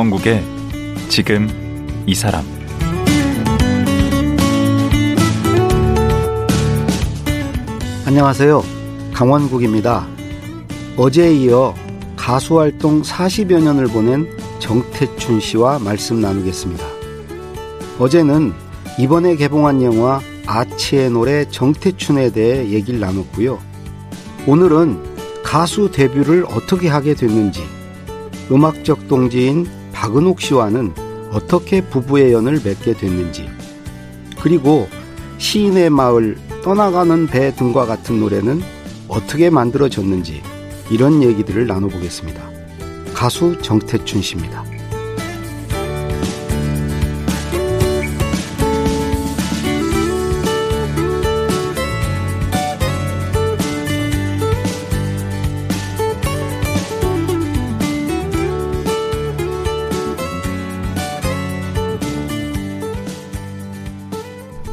강원국의 지금 이 사람 안녕하세요. 강원국입니다. 어제에 이어 가수 활동 40여 년을 보낸 정태춘 씨와 말씀 나누겠습니다. 어제는 이번에 개봉한 영화 아치의 노래 정태춘에 대해 얘기를 나눴고요. 오늘은 가수 데뷔를 어떻게 하게 됐는지, 음악적 동지인 박은옥 씨와는 어떻게 부부의 연을 맺게 됐는지, 그리고 시인의 마을 떠나가는 배 등과 같은 노래는 어떻게 만들어졌는지 이런 얘기들을 나눠보겠습니다. 가수 정태춘 씨입니다.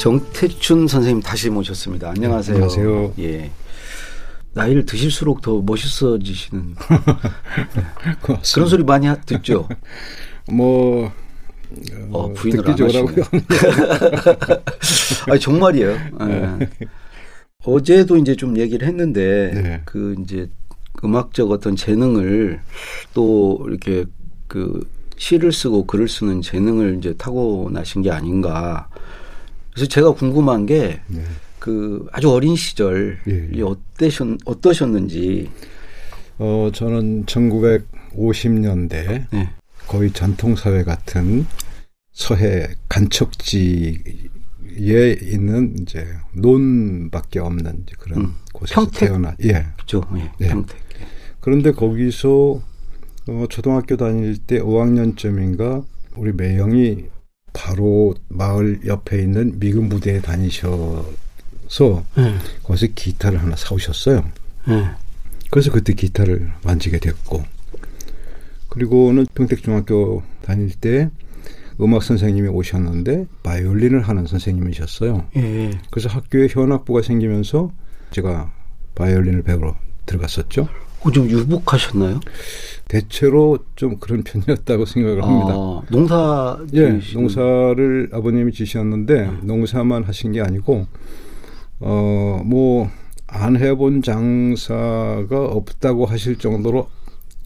정태춘 선생님 다시 모셨습니다. 안녕하세요. 안녕하세요. 예. 나이를 드실수록 더 멋있어지시는 그런 소리 많이 듣죠. 뭐 어, 어, 부인을 안 하시고요. 아니 정말이에요. 네. 네. 어제도 이제 좀 얘기를 했는데 네. 그 이제 음악적 어떤 재능을 또 이렇게 그 시를 쓰고 글을 쓰는 재능을 이제 타고나신 게 아닌가. 그래서 제가 궁금한 게, 네. 그 아주 어린 시절이 예, 예. 어떠셨, 어떠셨는지. 어, 저는 1950년대 네. 거의 전통사회 같은 서해 간척지에 있는 이제 논밖에 없는 그런 음. 곳에서 평택? 태어나. 예. 그죠. 예. 예. 평택. 그런데 거기서 어, 초등학교 다닐 때 5학년쯤인가 우리 매형이 바로 마을 옆에 있는 미군 부대에 다니셔서 네. 거기서 기타를 하나 사오셨어요. 네. 그래서 그때 기타를 만지게 됐고 그리고는 평택중학교 다닐 때 음악 선생님이 오셨는데 바이올린을 하는 선생님이셨어요. 네. 그래서 학교에 현악부가 생기면서 제가 바이올린을 배우러 들어갔었죠. 어, 좀 유복하셨나요? 대체로 좀 그런 편이었다고 생각을 합니다. 아, 농사 예, 농사를 아버님이 지셨는데 음. 농사만 하신 게 아니고 어뭐 안 해본 장사가 없다고 하실 정도로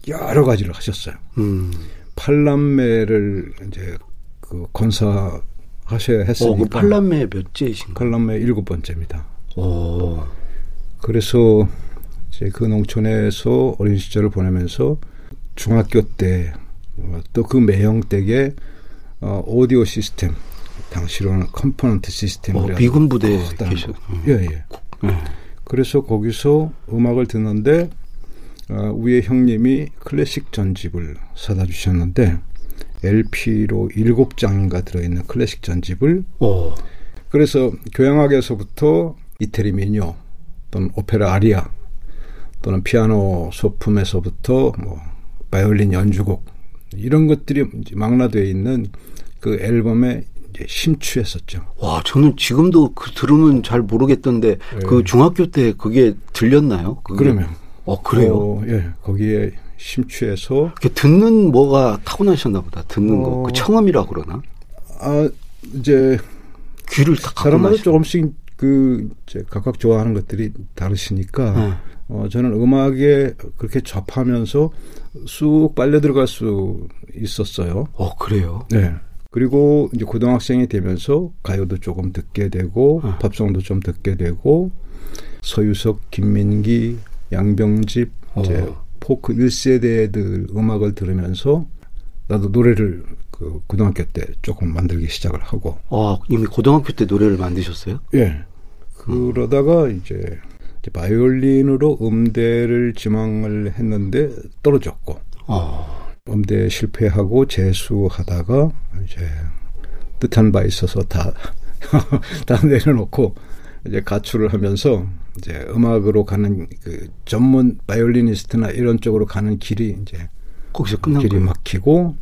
여러 가지를 하셨어요. 음. 팔남매를 이제 그 건사하셔야 했으니까. 어, 그 팔남매 몇째이신가요? 팔남매 일곱 번째입니다. 오. 그래서 이제 그 농촌에서 어린 시절을 보내면서 중학교 때 또 그 매형 댁에 어, 오디오 시스템 당시로는 컴포넌트 시스템을 어, 미군 부대에 계셨. 예, 예. 네. 그래서 거기서 음악을 듣는데 어, 위에 형님이 클래식 전집을 사다 주셨는데 LP로 일곱 장인가 들어있는 클래식 전집을 오. 그래서 교향악에서부터 이태리 미녀 또는 오페라 아리아 또는 피아노 소품에서부터 뭐 바이올린 연주곡 이런 것들이 망라되어 있는 그 앨범에 심취했었죠. 와, 저는 지금도 그 들으면 잘 모르겠던데 네. 그 중학교 때 그게 들렸나요? 그게? 그러면. 어, 그래요? 어, 예, 거기에 심취해서. 듣는 뭐가 타고나셨나 보다. 듣는 어, 거. 그 청음이라 그러나? 아, 이제. 귀를 다 사람마다 조금씩 그, 이제 각각 좋아하는 것들이 다르시니까. 네. 어, 저는 음악에 그렇게 접하면서 쑥 빨려 들어갈 수 있었어요. 어, 그래요? 네. 그리고 이제 고등학생이 되면서 가요도 조금 듣게 되고 어. 팝송도 좀 듣게 되고 서유석, 김민기, 양병집 어. 이제 포크 1세대들 음악을 들으면서 나도 노래를 그 고등학교 때 조금 만들기 시작을 하고. 아, 이미 고등학교 때 노래를 만드셨어요? 예. 그러다가 이제 바이올린으로 음대를 지망을 했는데 떨어졌고 어. 음대 실패하고 재수하다가 이제 뜻한 바 있어서 다, 다 내려놓고 이제 가출을 하면서 이제 음악으로 가는 그 전문 바이올리니스트나 이런 쪽으로 가는 길이 이제 거기서 끝난 길이 거예요? 막히고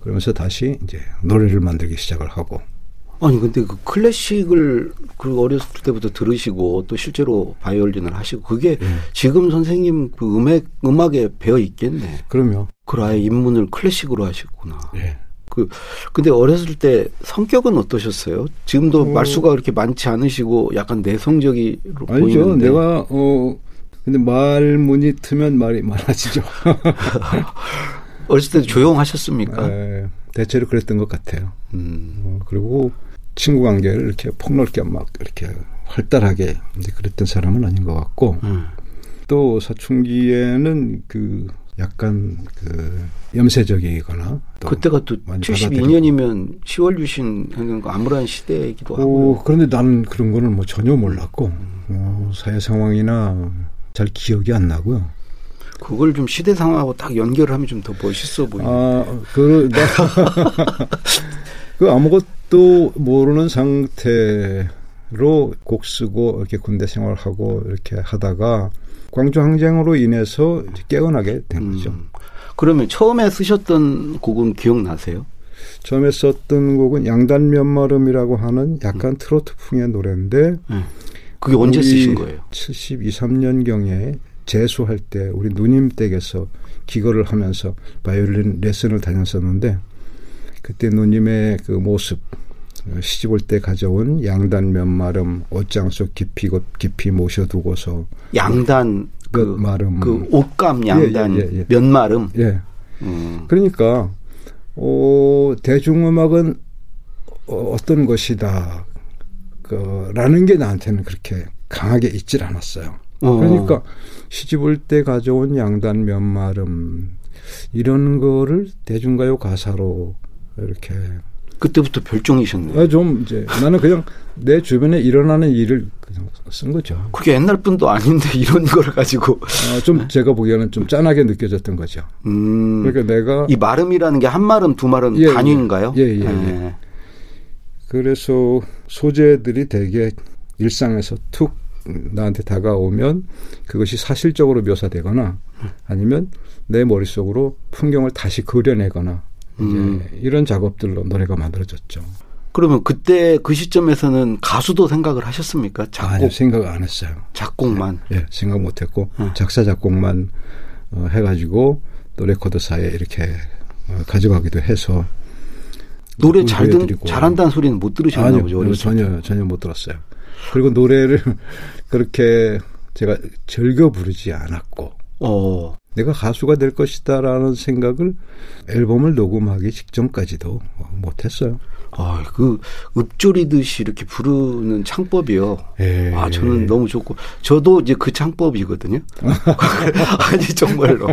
그러면서 다시 이제 노래를 만들기 시작을 하고 아니 근데 그 클래식을 그 어렸을 때부터 들으시고 또 실제로 바이올린을 하시고 그게 네. 지금 선생님 그 음악 음악에 배어 있겠네. 그럼요. 그 아예 입문을 클래식으로 하셨구나. 네. 그 근데 어렸을 때 성격은 어떠셨어요? 지금도 어, 말수가 그렇게 많지 않으시고 약간 내성적이 아니죠. 보이는데. 내가 어 근데 말문이 트면 말이 많아지죠. 어렸을 때 조용하셨습니까? 네, 대체로 그랬던 것 같아요. 음. 어, 그리고 친구 관계를 이렇게 폭넓게 막 이렇게 활달하게 이제 그랬던 사람은 아닌 것 같고 음. 또 사춘기에는 그 약간 그 염세적이거나 그때가 또 72년이면 10월 유신 하는 거 암울한 시대이기도 하고 그런데 나는 그런 거는 뭐 전혀 몰랐고 음. 어, 사회 상황이나 잘 기억이 안 나고요. 그걸 좀 시대 상황하고 딱 연결을 하면 좀 더 멋있어 보이네. 아, 그, 그 아무것 도 모르는 상태로 곡 쓰고 이렇게 군대 생활하고 이렇게 하다가 광주 항쟁으로 인해서 깨어나게 된 음. 거죠. 그러면 처음에 쓰셨던 곡은 기억나세요? 처음에 썼던 곡은 양단 면마름이라고 하는 약간 음. 트로트풍의 노래인데 음. 그게 언제 쓰신 거예요? 72, 3년경에 재수할 때 우리 누님 댁에서 기거를 하면서 바이올린 레슨을 다녔었는데 그때 누님의 그 모습 시집 올 때 가져온 양단 면마름 옷장 속 깊이 깊이 모셔두고서 양단 그, 그 마름 그 옷감 양단 예, 예, 예, 면마름 예 음. 그러니까 어, 대중음악은 어, 어떤 것이다 그, 라는 게 나한테는 그렇게 강하게 있질 않았어요. 어. 그러니까 시집 올 때 가져온 양단 면마름 이런 거를 대중가요 가사로 이렇게 그때부터 별종이셨네요. 아, 좀 이제 나는 그냥 내 주변에 일어나는 일을 그냥 쓴 거죠. 그게 옛날 분도 아닌데 이런 걸 가지고 아, 좀 제가 보기에는 좀 짠하게 느껴졌던 거죠. 음, 그러니까 내가 이 마름이라는 게 한 마름 두 마름 예, 예. 단위인가요? 예, 예, 예. 예. 그래서 소재들이 되게 일상에서 툭 나한테 다가오면 그것이 사실적으로 묘사되거나 아니면 내 머릿속으로 풍경을 다시 그려내거나 음. 이제 이런 작업들로 노래가 만들어졌죠. 그러면 그때 그 시점에서는 가수도 생각을 하셨습니까? 작곡 아니요, 생각 안 했어요. 작곡만. 예, 네, 생각 못 했고 음. 작사 작곡만 어, 해 가지고 또 레코드사에 이렇게 어, 가져가기도 해서 노래 잘 듣, 잘한다는 소리는 못 들으셨나 아니요, 보죠. 전혀 전혀 못 들었어요. 그리고 노래를 그렇게 제가 즐겨 부르지 않았고 어. 내가 가수가 될 것이다라는 생각을 앨범을 녹음하기 직전까지도 못했어요. 아, 그 읊조리듯이 이렇게 부르는 창법이요. 에이. 예. 아, 저는 너무 좋고 저도 이제 그 창법이거든요. 아니 정말로.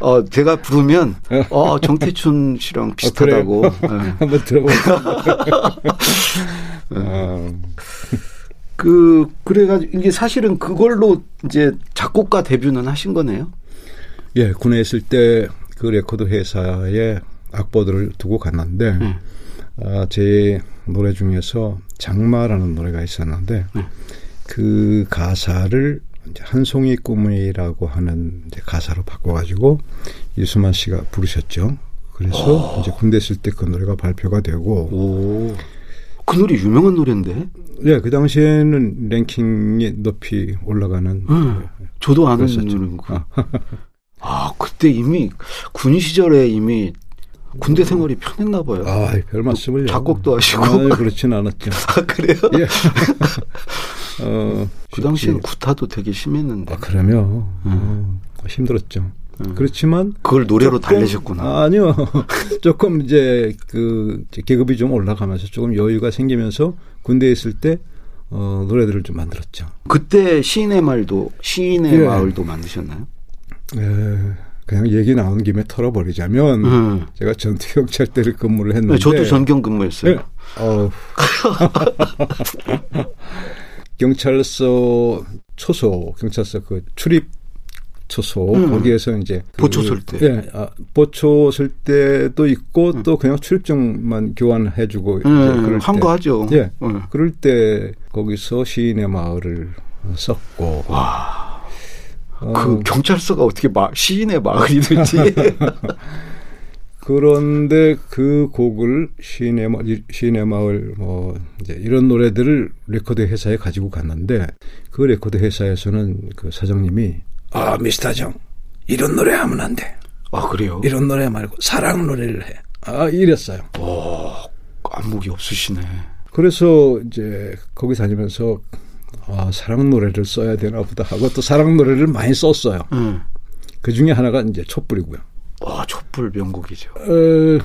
어, 제가 부르면 어, 정태춘 씨랑 아, 비슷하다고. 어, 네. 한번 들어보세요. 아. 그 그래가지고 이게 사실은 그걸로 이제 작곡가 데뷔는 하신 거네요. 예, 군에 있을 때 그 레코드 회사에 악보들을 두고 갔는데 음. 아, 제 노래 중에서 장마라는 노래가 있었는데 음. 그 가사를 한 송이 꿈이라고 하는 가사로 바꿔가지고 이수만 씨가 부르셨죠. 그래서 오. 이제 군대 있을 때 그 노래가 발표가 되고 오. 그 노래 유명한 노래인데? 네, 그 당시에는 랭킹이 높이 올라가는. 음, 저도 아는 노래인 거. 아. 아, 그때 이미 군 시절에 이미 군대 생활이 편했나 봐요. 아, 별 말씀을요. 작곡도 하시고. 아, 그렇진 않았죠. 아, 그래요? 예. 어, 그 당시에는 구타도 되게 심했는데. 아, 그러면 음. 어, 힘들었죠. 음. 그렇지만 그걸 노래로 조금, 달래셨구나. 아, 아니요. 조금 이제 그 계급이 좀 올라가면서 조금 여유가 생기면서 군대에 있을 때 어, 노래들을 좀 만들었죠. 그때 시인의 말도 시인의 예. 마을도 만드셨나요? 예. 그냥 얘기 나온 김에 털어버리자면 음. 제가 전투경찰대를 근무를 했는데 네, 저도 전경 근무했어요. 네. 어. 경찰서 초소 경찰서 그 출입 초소 음. 거기에서 이제 그, 보초 설 때, 예, 아, 보초 설 때도 있고 음. 또 그냥 출입증만 교환해주고 음, 한거 하죠. 예, 음. 그럴 때 거기서 시인의 마을을 썼고. 와. 어. 그 경찰서가 어떻게 마, 시인의 마을이든지. 그런데 그 곡을 시인의, 시인의 마을, 뭐, 이제 이런 노래들을 레코드 회사에 가지고 갔는데, 그 레코드 회사에서는 그 사장님이, 아, 미스터 정, 이런 노래 하면 안 돼. 아, 그래요? 이런 노래 말고 사랑 노래를 해. 아, 이랬어요. 오, 안목이 없으시네. 그래서 이제 거기 다니면서, 아, 사랑 노래를 써야 되나 보다 하고 또 사랑 노래를 많이 썼어요. 음. 그 중에 하나가 이제 촛불이고요. 와, 촛불 명곡이죠. 어,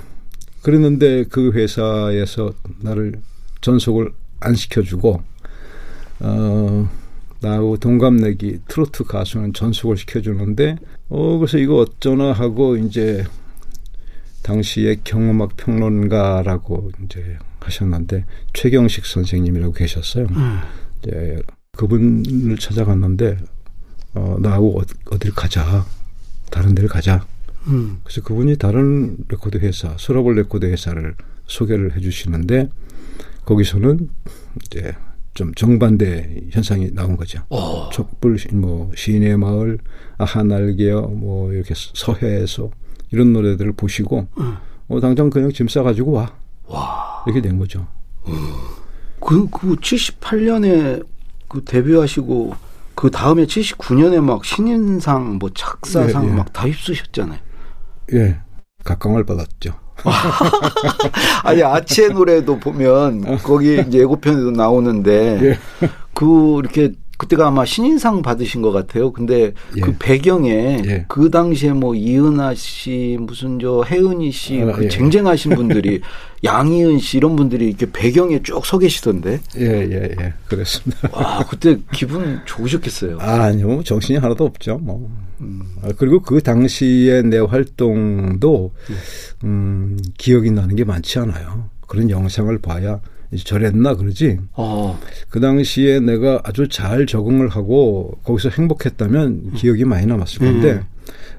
그랬는데 그 회사에서 나를 전속을 안 시켜주고, 어, 나하고 동갑내기 트로트 가수는 전속을 시켜주는데, 어, 그래서 이거 어쩌나 하고 이제 당시에 경음악 평론가라고 이제 하셨는데, 최경식 선생님이라고 계셨어요. 음. 이제 그분을 찾아갔는데, 어, 나하고 어, 어딜 가자. 다른 데를 가자. 음. 그래서 그분이 다른 레코드 회사, 서라벌 레코드 회사를 소개를 해 주시는데 거기서는 이제 좀 정반대 현상이 나온 거죠. 오. 어. 촛불 뭐 시인의 마을, 아하 날개요, 뭐 이렇게 서해에서 이런 노래들을 보시고 음. 어 당장 그냥 짐 싸가지고 와. 와. 이렇게 된 거죠. 음. 그, 그 78년에 그 데뷔하시고 그 다음에 79년에 막 신인상 뭐 작사상 예, 예. 막다 휩쓰셨잖아요. 예, 각광을 받았죠. 아니 아치의 노래도 보면 거기 예고편에도 나오는데 예. 그 이렇게 그때가 아마 신인상 받으신 것 같아요. 근데 예. 그 배경에 예. 그 당시에 뭐 이은하 씨, 무슨 저 혜은이 씨그 아, 예. 쟁쟁하신 분들이 양희은 씨 이런 분들이 이렇게 배경에 쭉 서 계시던데. 예, 예, 예. 그렇습니다. 와, 그때 기분 좋으셨겠어요. 아, 아니요. 정신이 하나도 없죠. 뭐. 음. 아, 그리고 그 당시에 내 활동도 음, 기억이 나는 게 많지 않아요. 그런 영상을 봐야 저랬나 그러지. 어. 그 당시에 내가 아주 잘 적응을 하고 거기서 행복했다면 기억이 많이 남았을 건데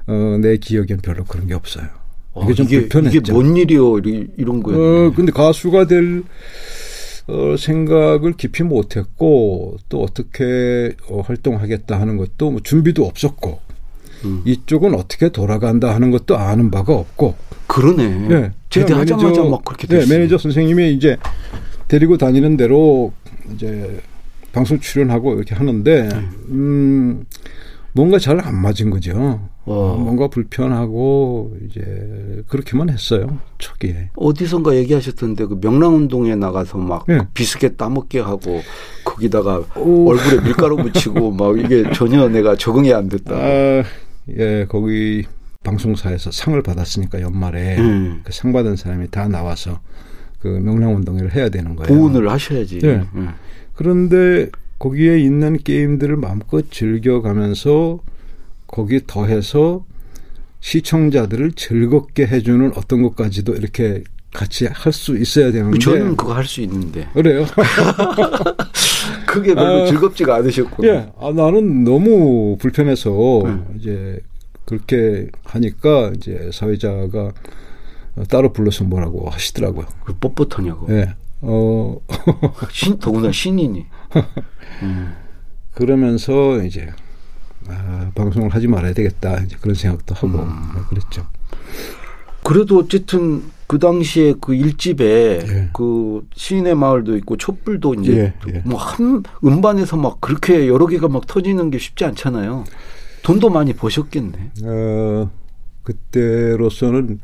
음. 어, 내 기억엔 별로 그런 게 없어요. 어, 이게 좀 이게, 불편했죠. 이게 뭔 일이요? 이런 거예요. 어, 근데 가수가 될 어, 생각을 깊이 못했고 또 어떻게 어, 활동하겠다 하는 것도 뭐 준비도 없었고 음. 이쪽은 어떻게 돌아간다 하는 것도 아는 바가 없고 그러네. 네. 제대하자마자 막 그렇게 됐어요. 네, 매니저 선생님이 이제 데리고 다니는 대로 이제 방송 출연하고 이렇게 하는데 네. 음 뭔가 잘 안 맞은 거죠. 어. 뭔가 불편하고 이제 그렇게만 했어요 초기에. 어디선가 얘기하셨던데 그 명랑운동에 나가서 막 네. 비스켓 따먹게 하고 거기다가 오. 얼굴에 밀가루 묻히고 막 이게 전혀 내가 적응이 안 됐다. 아, 예 거기 방송사에서 상을 받았으니까 연말에 음. 그상 받은 사람이 다 나와서 그 명랑운동회를 해야 되는 거예요. 보훈을 하셔야지. 네. 음. 그런데 거기에 있는 게임들을 마음껏 즐겨가면서 거기 더해서 시청자들을 즐겁게 해주는 어떤 것까지도 이렇게 같이 할 수 있어야 되는데 저는 그거 할 수 있는데 그래요? 그게 별로 아, 즐겁지가 않으셨고 예, 아, 나는 너무 불편해서 음. 이제 그렇게 하니까 이제 사회자가 따로 불러서 뭐라고 하시더라고요. 그 뻣뻣하냐고. 예. 어. 신, 더구나 신인이. 음. 그러면서 이제, 아, 방송을 하지 말아야 되겠다. 이제 그런 생각도 하고, 음. 뭐 그랬죠. 그래도 어쨌든 그 당시에 그 일집에 예. 그 시인의 마을도 있고 촛불도 이제 예, 예. 뭐한 음반에서 막 그렇게 여러 개가 막 터지는 게 쉽지 않잖아요. 돈도 많이 버셨겠네. 어, 그때로서는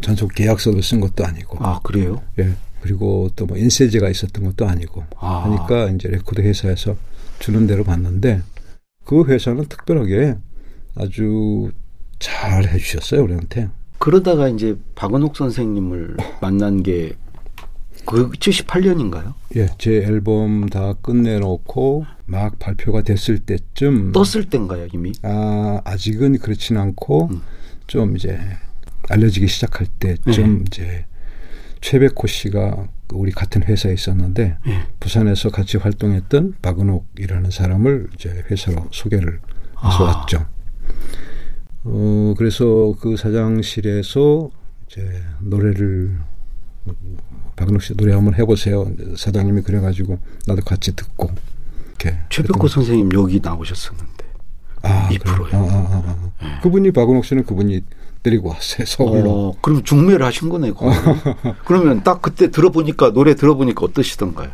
전속 계약서를 쓴 것도 아니고. 아, 그래요? 예. 그리고 또 뭐 인세제가 있었던 것도 아니고. 아. 하니까 이제 레코드 회사에서 주는 대로 받는데 그 회사는 특별하게 아주 잘 해주셨어요, 우리한테. 그러다가 이제 박은옥 선생님을 만난 게 그 78년인가요? 예, 제 앨범 다 끝내놓고 막 발표가 됐을 때쯤 떴을 때인가요, 이미? 아, 아직은 그렇진 않고 음. 좀 이제 알려지기 시작할 때좀 네. 이제 최백호 씨가 우리 같은 회사에 있었는데 네. 부산에서 같이 활동했던 박은옥이라는 사람을 이제 회사로 소개를 해서 아. 왔죠. 어 그래서 그 사장실에서 이제 노래를 박은옥 씨 노래 한번 해보세요. 사장님이 그래가지고 나도 같이 듣고 이렇게 최백호 선생님 여기 나오셨었는데 아, 2%에 아, 아, 아, 아. 네. 그분이 박은옥 씨는 그분이 데리고 왔어요 서울로. 어, 그럼 중매를 하신 거네. 그러면 딱 그때 들어보니까 노래 들어보니까 어떠시던가요?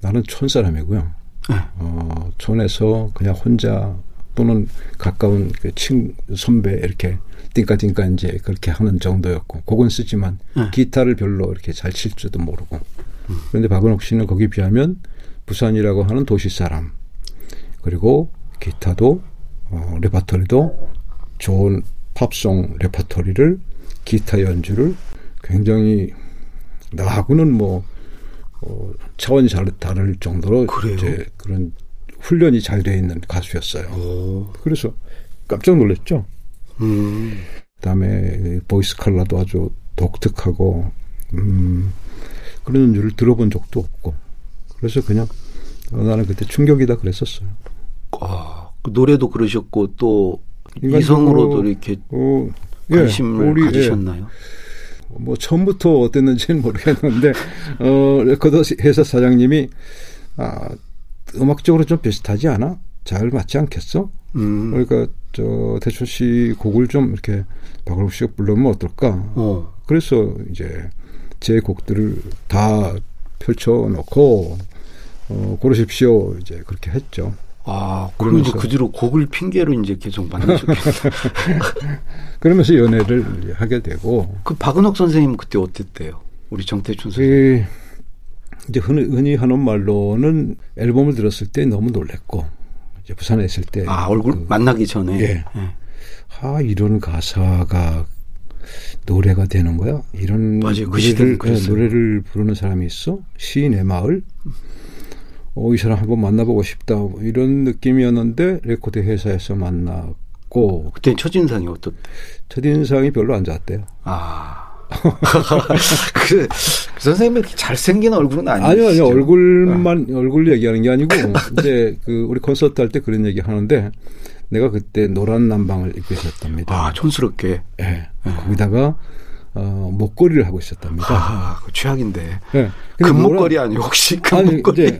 나는 촌 사람이고요. 네. 어, 촌에서 그냥 혼자 또는 가까운 그 친 선배 이렇게 띵까띵까 이제 그렇게 하는 정도였고 곡은 쓰지만 네. 기타를 별로 이렇게 잘 칠 줄도 모르고 음. 그런데 박은옥 씨는 거기 비하면 부산이라고 하는 도시 사람 그리고 기타도 어, 레파토리도 좋은 팝송 레파토리를 기타 연주를 굉장히 나하고는 뭐 어, 차원이 잘 다를 정도로 그래요? 이제 그런 훈련이 잘 되어 있는 가수였어요. 오. 그래서 깜짝 놀랐죠. 음. 그다음에 보이스 칼라도 아주 독특하고 음, 그런 연주를 들어본 적도 없고 그래서 그냥 나는 그때 충격이다 그랬었어요. 아, 그 노래도 그러셨고 또 이성으로도 이렇게 어, 예, 관심을 우리, 예. 가지셨나요? 예. 뭐 처음부터 어땠는지는 모르겠는데 어 레코드 회사 사장님이 아 음악적으로 좀 비슷하지 않아? 잘 맞지 않겠어? 음. 그러니까 저 태춘 씨 곡을 좀 이렇게 박을옥 씨가 불러면 어떨까? 어. 그래서 이제 제 곡들을 다 펼쳐놓고 어, 고르십시오 이제 그렇게 했죠. 아, 그러면서 그 뒤로 곡을 핑계로 이제 계속 만나셨겠다. 그러면서 연애를 하게 되고. 그 박은옥 선생님 그때 어땠대요? 우리 정태춘 선생님. 그 이제 흔히, 흔히 하는 말로는 앨범을 들었을 때 너무 놀랬고 이제 부산에 있을 때. 아 얼굴 그, 만나기 전에. 예. 예. 아 이런 가사가 노래가 되는 거야? 이런 맞아요. 그 노래를, 네, 노래를 부르는 사람이 있어? 시인의 마을? 어, 이 사람 한번 만나보고 싶다. 뭐 이런 느낌이었는데 레코드 회사에서 만났고. 그때 첫인상이 어떻대? 첫인상이 별로 안 좋았대요. 아. 그, 그 선생님이 잘생긴 얼굴은 아니죠. 아니요, 아니요. 얼굴만, 아. 얼굴 얘기하는 게 아니고, 이제 그, 우리 콘서트 할 때 그런 얘기 하는데, 내가 그때 노란 남방을 입고 있었답니다. 아, 촌스럽게. 예. 네. 네. 거기다가, 어, 목걸이를 하고 있었답니다. 아, 그 최악인데. 네. 금목걸이 아니 혹시 금목걸이? 아니,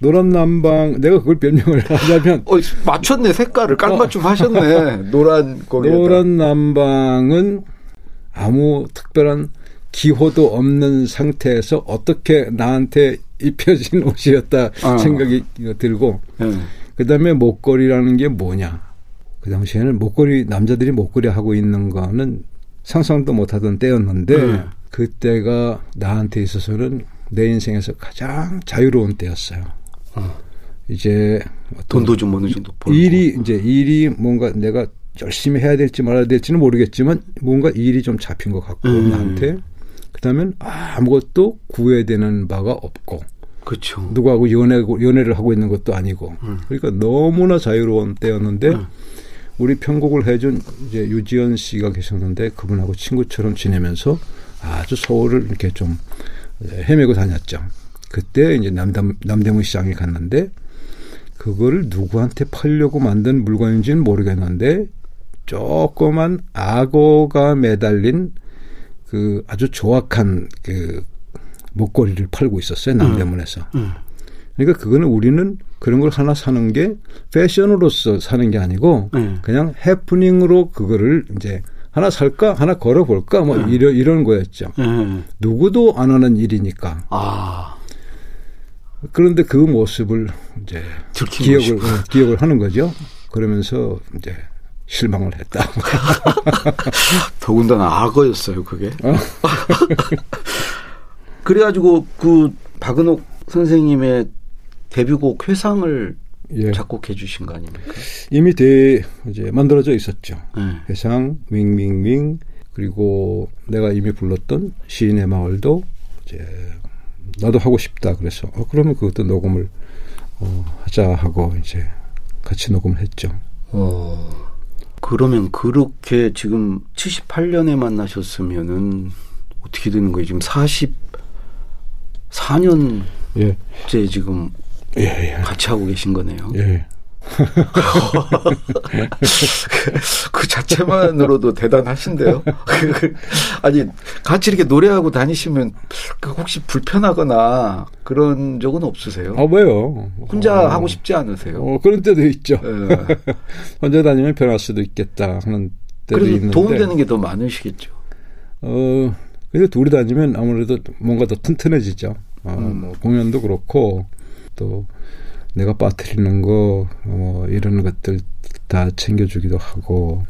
노란 남방 내가 그걸 변명을 하자면 어, 맞췄네 색깔을 깔맞춤 어. 하셨네 노란 거기 노란 남방은 아무 특별한 기호도 없는 상태에서 어떻게 나한테 입혀진 옷이었다 아. 생각이 들고 네. 그다음에 목걸이라는 게 뭐냐 그 당시에는 목걸이 남자들이 목걸이 하고 있는 거는 상상도 못하던 때였는데 네. 그때가 나한테 있어서는 내 인생에서 가장 자유로운 때였어요. 어. 이제 돈도 좀 어느 정도 벌고. 일이 이제 일이 뭔가 내가 열심히 해야 될지 말아야 될지는 모르겠지만 뭔가 일이 좀 잡힌 것 같고 음. 나한테 그다음에 아무것도 구해야 되는 바가 없고 그렇죠. 누구하고 연애 연애를 하고 있는 것도 아니고 음. 그러니까 너무나 자유로운 때였는데 음. 우리 편곡을 해준 이제 유지연 씨가 계셨는데 그분하고 친구처럼 지내면서 아주 서울을 이렇게 좀 헤매고 다녔죠. 그때 이제 남담, 남대문 시장에 갔는데 그거를 누구한테 팔려고 만든 물건인지는 모르겠는데 조그만 악어가 매달린 그 아주 조악한 그 목걸이를 팔고 있었어요 남대문에서. 음, 음. 그러니까 그거는 우리는 그런 걸 하나 사는 게 패션으로서 사는 게 아니고 음. 그냥 해프닝으로 그거를 이제 하나 살까 하나 걸어볼까 뭐 음. 이런 이런 거였죠. 음. 누구도 안 하는 일이니까. 아. 그런데 그 모습을 이제 기억을 어, 기억을 하는 거죠. 그러면서 이제 실망을 했다. 더군다나 악어였어요, 그게. 어? 그래가지고 그 박은옥 선생님의 데뷔곡 회상을 예. 작곡해 주신 거 아닙니까? 이미 대 이제 만들어져 있었죠. 네. 회상, 윙윙윙 그리고 내가 이미 불렀던 시인의 마을도 이제 나도 하고 싶다 그래서 어, 그러면 그것도 녹음을 어, 하자 하고 이제 같이 녹음을 했죠. 어, 그러면 그렇게 지금 78년에 만나셨으면은 어떻게 되는 거예요? 지금 44년째 예. 지금 예, 예. 같이 하고 계신 거네요. 예. 그 자체만으로도 대단하신데요. 아니 같이 이렇게 노래하고 다니시면 그 혹시 불편하거나 그런 적은 없으세요? 아 왜요? 혼자 어, 하고 싶지 않으세요? 어, 그런 때도 있죠. 네. 혼자 다니면 편할 수도 있겠다 하는 때도 있는데 도움되는 게 더 많으시겠죠. 어, 근데 둘이 다니면 아무래도 뭔가 더 튼튼해지죠. 어, 음. 뭐 공연도 그렇고 또 내가 빠뜨리는 거, 뭐 이런 것들 다 챙겨주기도 하고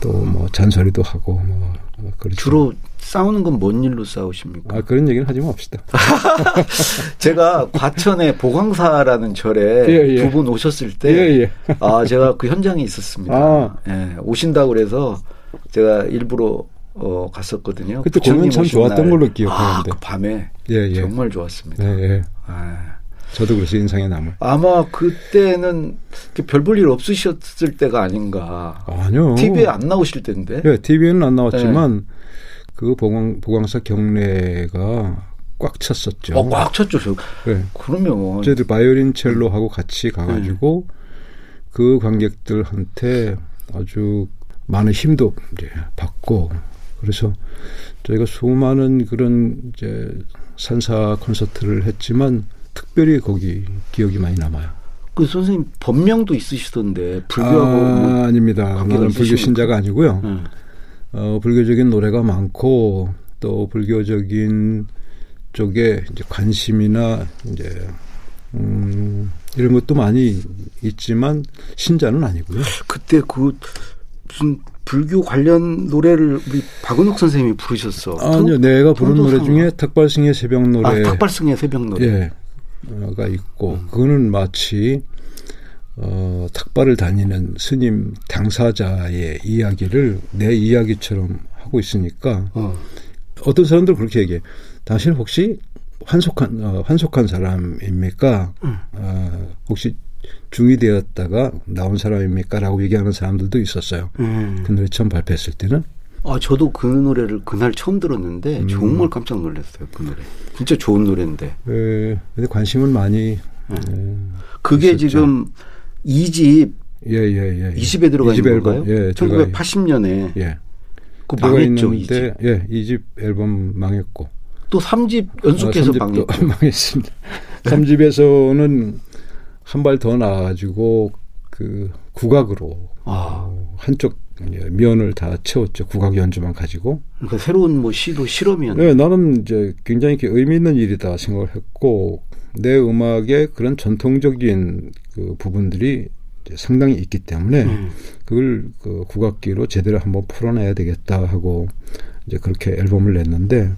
또 뭐 잔소리도 하고 뭐 그렇죠. 주로 싸우는 건 뭔 일로 싸우십니까? 아 그런 얘기는 하지 맙시다. 제가 과천의 보광사라는 절에 예, 예. 두분 오셨을 때, 예, 예. 아 제가 그 현장에 있었습니다. 아. 예, 오신다고 그래서 제가 일부러 어, 갔었거든요. 그때 공연 참 좋았던 날. 걸로 기억하는데. 아, 그 밤에 예, 예. 정말 좋았습니다. 예, 예. 아. 저도 그래서 인상에 남을. 아마 그때는 별 볼 일 없으셨을 때가 아닌가. 아니요. TV에 안 나오실 때인데. 네, TV에는 안 나왔지만 네. 그 보광 보광사 경례가 꽉 찼었죠. 어, 꽉 찼죠. 저. 네. 그러면 저희들 바이올린 첼로하고 같이 가가지고 네. 그 관객들한테 아주 많은 힘도 이제 받고 그래서 저희가 수많은 그런 이제 산사 콘서트를 했지만 특별히 거기 기억이 많이 남아요. 그 선생님 법명도 있으시던데 불교하고 아, 뭐 아닙니다. 나는 불교 신자가 아니고요. 음. 어, 불교적인 노래가 많고 또 불교적인 쪽에 이제 관심이나 이제 음, 이런 것도 많이 있지만 신자는 아니고요. 그때 그 무슨 불교 관련 노래를 우리 박은옥 선생님이 부르셨어. 아니요, 내가 부른 노래 중에 탁발승의 새벽 노래. 아, 탁발승의 새벽 노래. 예. 가 있고 음. 그거는 마치 어, 탁발을 다니는 스님 당사자의 이야기를 내 이야기처럼 하고 있으니까 어. 떤 사람들 그렇게 얘기해. 당신 혹시 환속한 어, 환속한 사람입니까? 음. 어, 혹시 중이 되었다가 나온 사람입니까?라고 얘기하는 사람들도 있었어요. 음. 그 노래 처음 발표했을 때는. 아 저도 그 노래를 그날 처음 들었는데 음. 정말 깜짝 놀랐어요. 그 노래. 진짜 좋은 노래인데. 네, 근데 관심을 많이. 네. 네, 그게 있었죠. 지금 2집 예, 예, 예. 20에 예. 들어가 2집 있는 건가요? 예, 1980년에. 예. 그 망했죠, 있는데, 2집. 예, 2집 앨범 망했고. 또 3집 연속해서 아, 망했죠. 망했습니다. 3집에서는 한 발 더 나와가지고 그 국악으로 아. 어, 한쪽 면을 다 채웠죠. 국악 연주만 가지고. 그러니까 새로운 뭐 시도 실험이었 네, 나는 이제 굉장히 의미 있는 일이다 생각을 했고 내 음악의 그런 전통적인 그 부분들이 상당히 있기 때문에 음. 그걸 그 국악기로 제대로 한번 풀어내야 되겠다 하고 이제 그렇게 앨범을 냈는데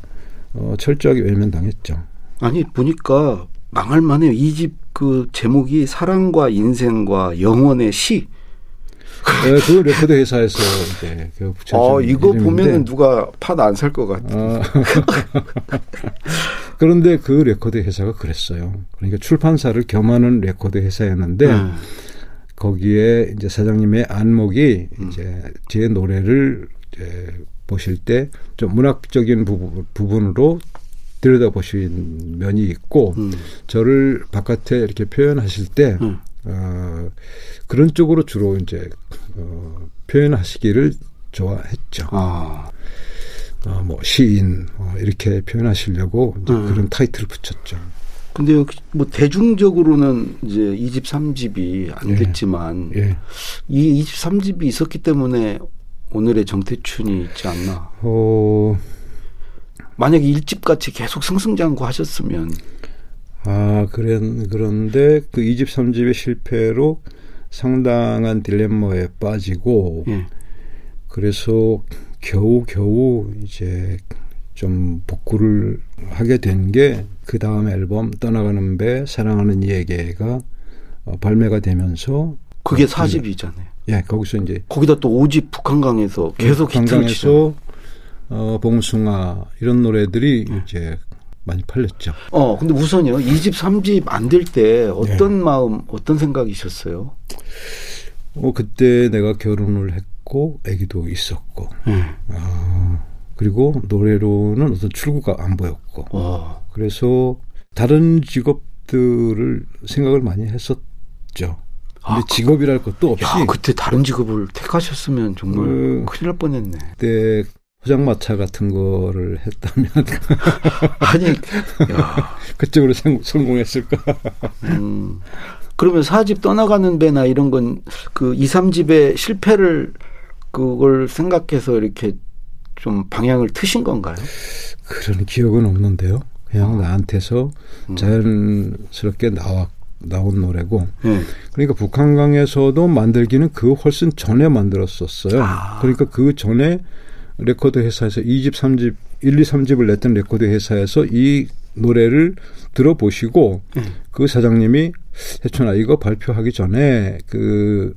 어, 철저하게 외면당했죠. 아니 보니까 망할 만해요. 2집 그 제목이 사랑과 인생과 영원의 시. 네, 그 레코드 회사에서 이제 그 어, 이거 보면은 누가 봐도 안 살 것 같아. 아. 그런데 그 레코드 회사가 그랬어요. 그러니까 출판사를 겸하는 레코드 회사였는데 음. 거기에 이제 사장님의 안목이 음. 이제 제 노래를 이제 보실 때 좀 문학적인 부분, 부분으로 들여다 보신 면이 있고 음. 저를 바깥에 이렇게 표현하실 때 음. 어, 그런 쪽으로 주로 이제 어, 표현하시기를 좋아했죠. 아. 어, 뭐 시인 어, 이렇게 표현하시려고 이제 음. 그런 타이틀을 붙였죠. 근데 여기 뭐 대중적으로는 이제 2집, 3집이 안 예. 됐지만 예. 이 2집, 3집이 있었기 때문에 오늘의 정태춘이 있지 않나. 어. 만약에 1집 같이 계속 승승장구 하셨으면 아, 그런, 그런데 그 2집, 3집의 실패로 상당한 딜레마에 빠지고, 예. 그래서 겨우 겨우 이제 좀 복구를 하게 된 게 그 다음 앨범 떠나가는 배 사랑하는 이에게가 어, 발매가 되면서 그게 4집이잖아요. 예, 거기서 이제 거기다 또 5집 북한강에서 계속 북한강에서 어, 봉숭아 이런 노래들이 음. 이제 많이 팔렸죠. 어, 근데 우선요. 2집, 3집 안될때 어떤 네. 마음, 어떤 생각이셨어요? 어, 그때 내가 결혼을 했고, 아기도 있었고, 음. 어, 그리고 노래로는 어떤 출구가 안 보였고, 어. 그래서 다른 직업들을 생각을 많이 했었죠. 근데 아, 직업이랄 것도 없이. 야, 그때 다른 직업을 택하셨으면 정말 그, 큰일 날 뻔했네. 그때 포장마차 같은 거를 했다면 아니 야. 그쪽으로 성, 공했을까 음, 그러면 사집 떠나가는 배나 이런 건 그 2, 3집의 실패를 그걸 생각해서 이렇게 좀 방향을 트신 건가요? 그런 기억은 없는데요. 그냥 어. 나한테서 음. 자연스럽게 나와 나온 노래고 음. 그러니까 북한강에서도 만들기는 그 훨씬 전에 만들었었어요. 아. 그러니까 그 전에 레코드 회사에서 2집, 3집, 1, 2, 3집을 냈던 레코드 회사에서 이 노래를 들어보시고 음. 그 사장님이 해춘아 이거 발표하기 전에 그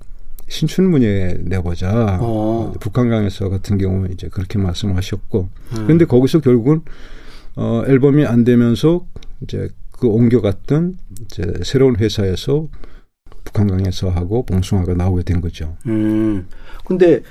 신춘문예 내보자. 어. 북한강에서 같은 경우는 이제 그렇게 말씀하셨고. 음. 그런데 거기서 결국은 어 앨범이 안 되면서 이제 그 옮겨갔던 이제 새로운 회사에서 북한강에서 하고 봉숭아가 나오게 된 거죠. 음. 근데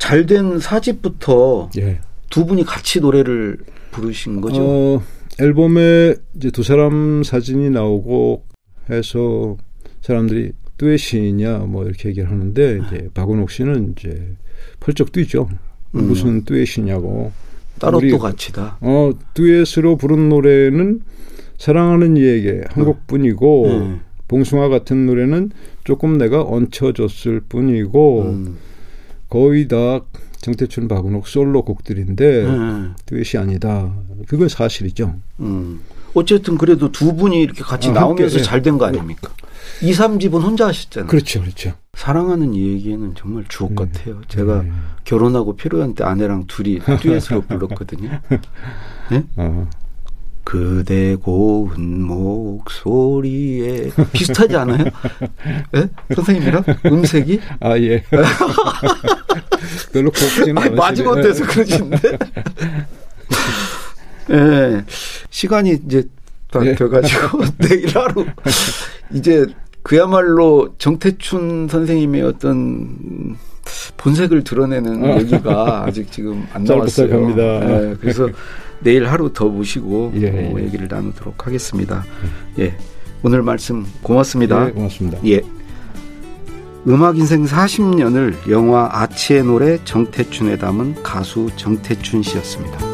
잘 된 사집부터 예. 두 분이 같이 노래를 부르신 거죠? 어, 앨범에 이제 두 사람 사진이 나오고 해서 사람들이 듀엣이냐 뭐 이렇게 얘기를 하는데 네. 이제 박원옥 씨는 이제 펄쩍 뛰죠. 음. 무슨 듀엣이냐고. 따로 우리, 또 같이다. 어 듀엣으로 부른 노래는 사랑하는 이에게 한 곡뿐이고 음. 봉숭아 같은 노래는 조금 내가 얹혀줬을 뿐이고 음. 거의 다 정태춘 박은옥 솔로 곡들인데 음. 듀엣이 아니다. 그건 사실이죠. 음. 어쨌든 그래도 두 분이 이렇게 같이 아, 나오면서 예. 잘된 거 아닙니까? 2, 3집은 혼자 하셨잖아요. 그렇죠, 그렇죠. 사랑하는 이 얘기는 정말 주옥 네. 같아요. 제가 네. 결혼하고 필요한 때 아내랑 둘이 듀엣으로 불렀거든요. 네? 어. 그대 고운 목소리에 비슷하지 않아요? 네? 선생님이랑 음색이? 아 예. 별로 곱지는 않으시네. 마지못해서 그러신데. 예. 네. 시간이 이제 다 예. 돼가지고 내일 하루 이제 그야말로 정태춘 선생님의 어떤 본색을 드러내는 어. 얘기가 아직 지금 안 나왔어요. 네, 그래서 내일 하루 더 모시고 예, 어, 예. 얘기를 나누도록 하겠습니다. 예. 오늘 말씀 고맙습니다. 예, 고맙습니다. 예. 음악 인생 40년을 영화 아치의 노래 정태춘에 담은 가수 정태춘 씨였습니다.